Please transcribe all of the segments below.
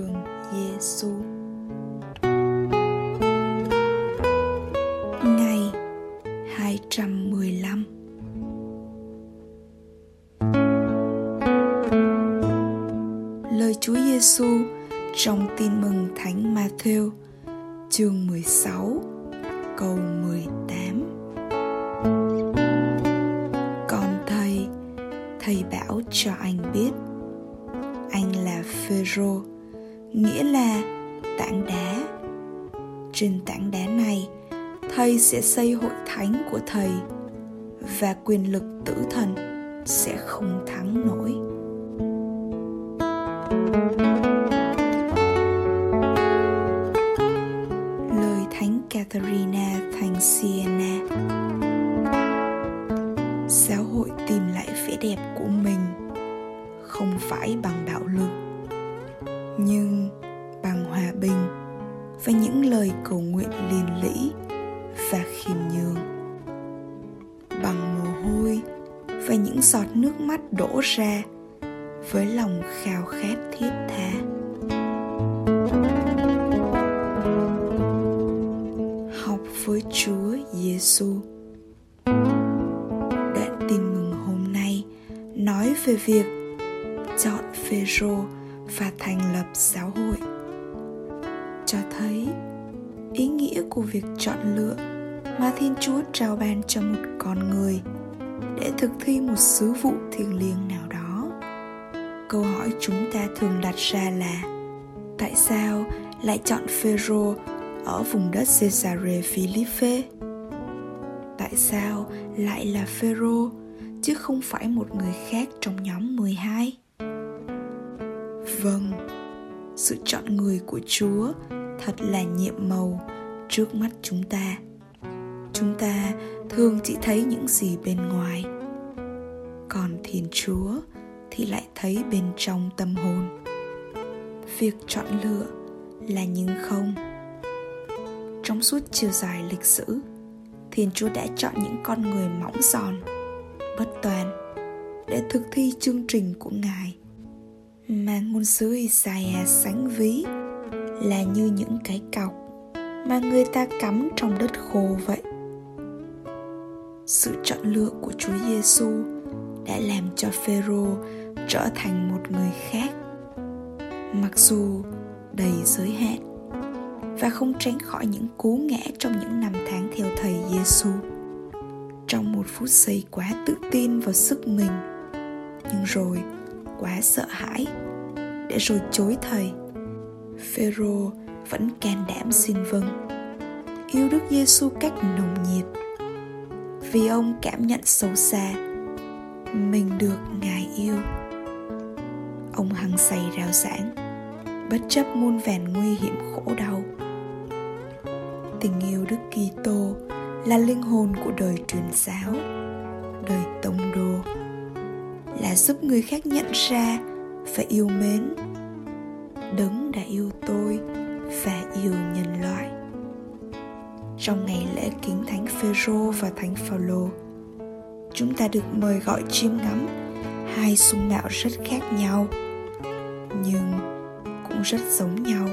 trường Giêsu. Ngày 215 Lời Chúa Giêsu trong Tin mừng Thánh Matthew, chương 16 câu 18 Còn thầy bảo cho anh biết, anh là phêrô nghĩa là tảng đá. Trên tảng đá này, thầy sẽ xây hội thánh của thầy và quyền lực tử thần sẽ không thắng nổi. Lời thánh Katharina thành Siena giọt nước mắt đổ ra với lòng khao khát thiết tha. Học với Chúa Giêsu đoạn tin mừng hôm nay nói về việc chọn Phêrô và thành lập giáo hội, cho thấy ý nghĩa của việc chọn lựa mà Thiên Chúa trao ban cho một con người để thực thi một sứ vụ thiêng liêng nào đó. Câu hỏi chúng ta thường đặt ra là tại sao lại chọn Phêrô ở vùng đất Caesarea Philippe? Tại sao lại là Phêrô chứ không phải một người khác trong nhóm 12. Vâng, sự chọn người của Chúa thật là nhiệm màu trước mắt chúng ta. Chúng ta thường chỉ thấy những gì bên ngoài. Còn Thiên Chúa thì lại thấy bên trong tâm hồn. Việc chọn lựa là nhưng không. Trong suốt chiều dài lịch sử, Thiên Chúa đã chọn những con người mỏng giòn bất toàn để thực thi chương trình của Ngài mà ngôn sứ Isaiah sánh ví là như những cái cọc mà người ta cắm trong đất khô vậy. Sự chọn lựa của Chúa Giêsu đã làm cho Phêrô trở thành một người khác. Mặc dù đầy giới hạn và không tránh khỏi những cú ngã trong những năm tháng theo thầy Giêsu trong một phút giây quá tự tin vào sức mình, nhưng rồi quá sợ hãi, để rồi chối thầy, phêrô vẫn can đảm xin vâng yêu đức giêsu cách nồng nhiệt vì ông cảm nhận sâu xa. Mình được ngài yêu. Ông hăng say rao giảng, bất chấp muôn vàn nguy hiểm khổ đau. Tình yêu đức kitô là linh hồn của đời truyền giáo, đời tông đồ là giúp người khác nhận ra và yêu mến. Đấng đã yêu tôi và yêu nhân loại trong ngày lễ kính thánh Phêrô và thánh Phaolô. Chúng ta được mời gọi chiêm ngắm. Hai sung mạo rất khác nhau, nhưng cũng rất giống nhau.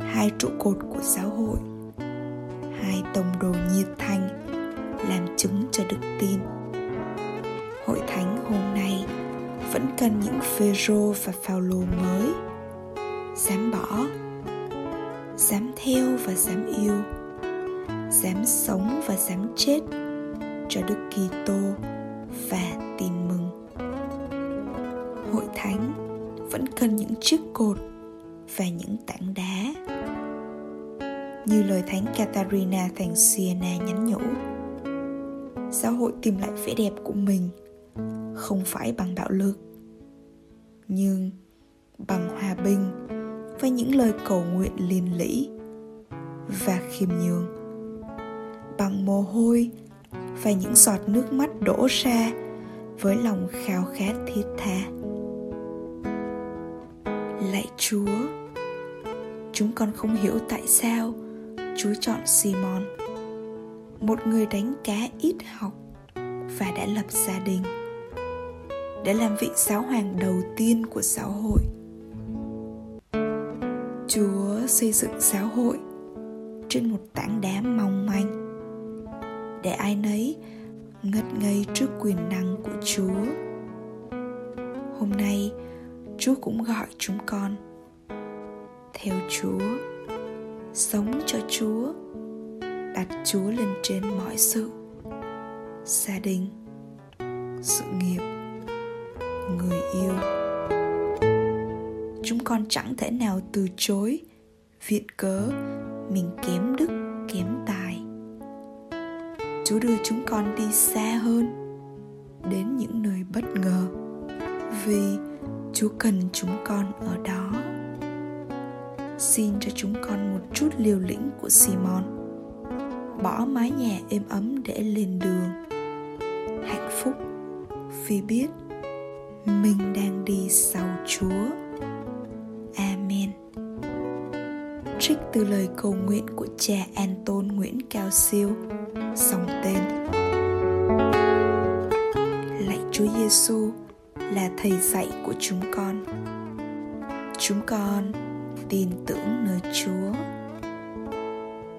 Hai trụ cột của giáo hội, hai tông đồ nhiệt thành làm chứng cho đức tin. Hội thánh hôm nay vẫn cần những phêrô và phaolô mới, dám bỏ, dám theo và dám yêu dám sống và dám chết cho đức kitô và tin mừng hội thánh vẫn cần những chiếc cột và những tảng đá như lời thánh Katarina thành Siena nhắn nhủ. Giáo hội tìm lại vẻ đẹp của mình không phải bằng bạo lực, nhưng bằng hòa bình và những lời cầu nguyện liên lỉ và khiêm nhường bằng mồ hôi và những giọt nước mắt đổ ra với lòng khao khát thiết tha lạy chúa chúng con không hiểu tại sao Chúa chọn Simon, một người đánh cá ít học và đã lập gia đình. để làm vị giáo hoàng đầu tiên của giáo hội chúa xây dựng giáo hội trên một tảng đá mong manh để ai nấy ngất ngây trước quyền năng của chúa. Hôm nay, chúa cũng gọi chúng con theo chúa, sống cho chúa, đặt chúa lên trên mọi sự, gia đình, sự nghiệp, người yêu. Chúng con chẳng thể nào từ chối viện cớ mình kém đức, kém tài chúa đưa chúng con đi xa hơn, đến những nơi bất ngờ, vì chúa cần chúng con ở đó. Xin cho chúng con một chút liều lĩnh của simon. Bỏ mái nhà êm ấm để lên đường. Hạnh phúc vì biết mình đang đi sau chúa. Trích từ lời cầu nguyện của cha Anton Nguyễn Cao Siêu, dòng tên. Lạy Chúa Giêsu là thầy dạy của chúng con. Chúng con tin tưởng nơi Chúa.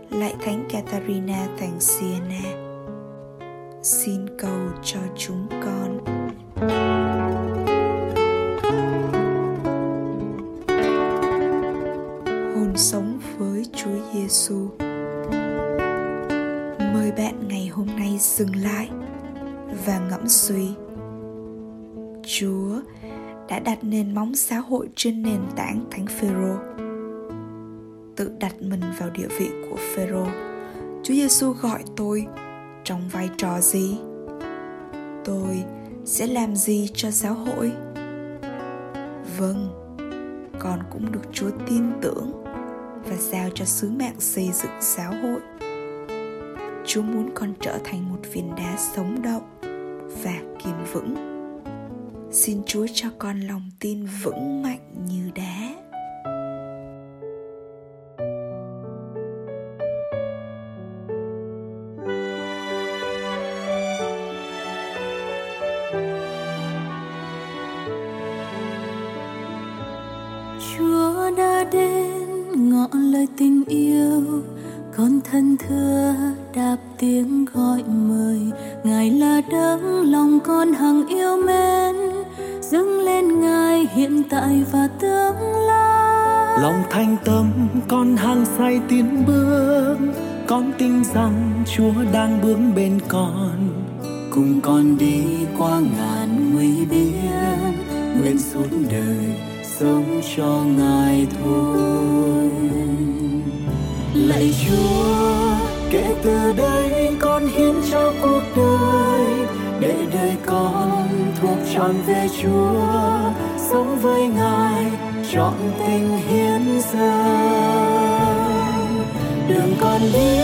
Lạy Thánh Catarina Thánh Siena, xin cầu cho chúng con. Hồn Mời bạn ngày hôm nay dừng lại và ngẫm suy. Chúa đã đặt nền móng xã hội trên nền tảng Thánh Phêrô. Tự đặt mình vào địa vị của Phêrô. Chúa Giêsu gọi tôi trong vai trò gì? Tôi sẽ làm gì cho giáo hội? Vâng, con cũng được Chúa tin tưởng và giao cho sứ mạng xây dựng giáo hội. Chúa muốn con trở thành một viên đá sống động và kiên vững. Xin Chúa cho con lòng tin vững mạnh như đá. Chúa đã đến ngọn lời tình yêu con thân thương đáp tiếng gọi mời. Ngài là đấng lòng con hằng yêu mến dâng lên ngài hiện tại và tương lai. Lòng thanh tâm con hăng say tiến bước con tin rằng chúa đang bước bên con. Cùng con đi qua ngàn nguy biên nguyện suốt đời sống cho ngài thôi. Lạy chúa kể từ đây con hiến cho cuộc đời, để đời con thuộc trọn về chúa. Sống với ngài, chọn tình hiến dâng. Đường con đi,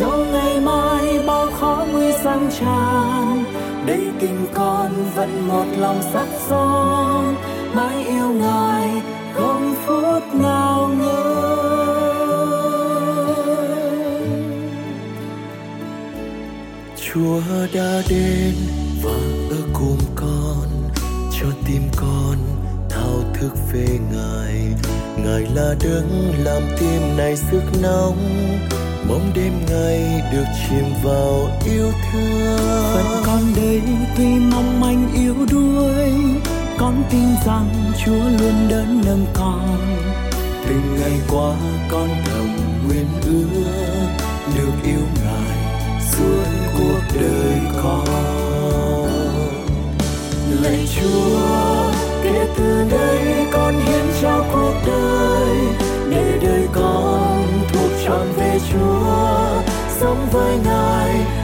dẫu ngày mai bao khó nguy sang tràn đây tình con vẫn một lòng sắt son. Mãi yêu ngài, không phút nào ngơi chúa đã đến và ở cùng con cho tim con thao thức về ngài. Ngài là đấng làm tim này sức nóng. Mong đêm ngày được chìm vào yêu thương. Phận con đây tuy mong manh yếu đuối con tin rằng chúa luôn đỡ nâng con. Từng ngày qua con thầm nguyện ước được yêu ngài suốt cuộc đời con. Lạy chúa, kể từ đây con hiến cho cuộc đời. Để đời con thuộc trọn về chúa, sống với ngài.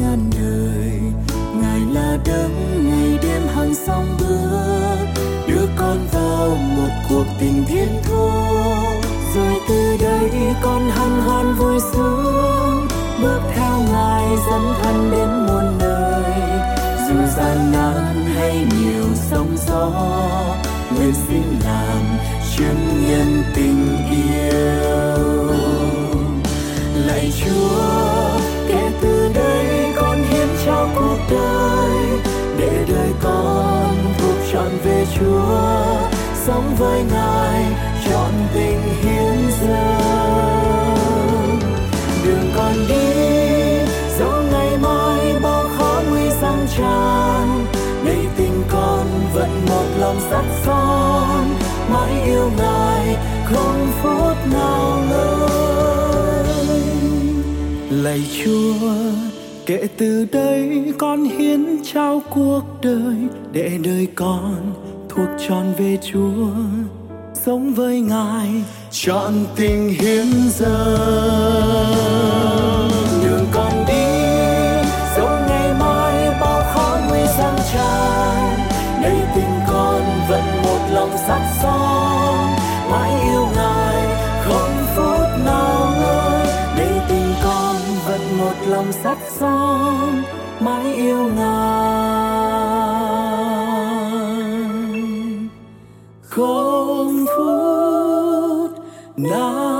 Ngàn đời. Ngài là đấng, ngày đêm hàng song bước. Đưa con vào một cuộc tình thiên thu. Rồi từ đây con hân hoan vui sướng. Bước theo ngài dẫn thân đến muôn nơi. Dù gian nan hay nhiều sóng gió, nguyện xin làm chứng nhân tình yêu. Lạy chúa. Chúa, sống với ngài trọn tình hiến dâng. Đường con đi dẫu ngày mai bao khó nguy sang tràn. Đầy tình con vẫn một lòng sắt son, mãi yêu ngài không phút nào ngơi. Lạy chúa, kể từ đây con hiến trao cuộc đời để đời con thuộc tròn về chúa, sống với ngài. Trọn tình hiến dâng đường con đi dẫu ngày mai bao khó nguy gian tràn. Đầy tình con vẫn một lòng sắt son mãi yêu ngài không phút nào ngơi. Đầy tình con vẫn một lòng sắt son mãi yêu ngài không phút nào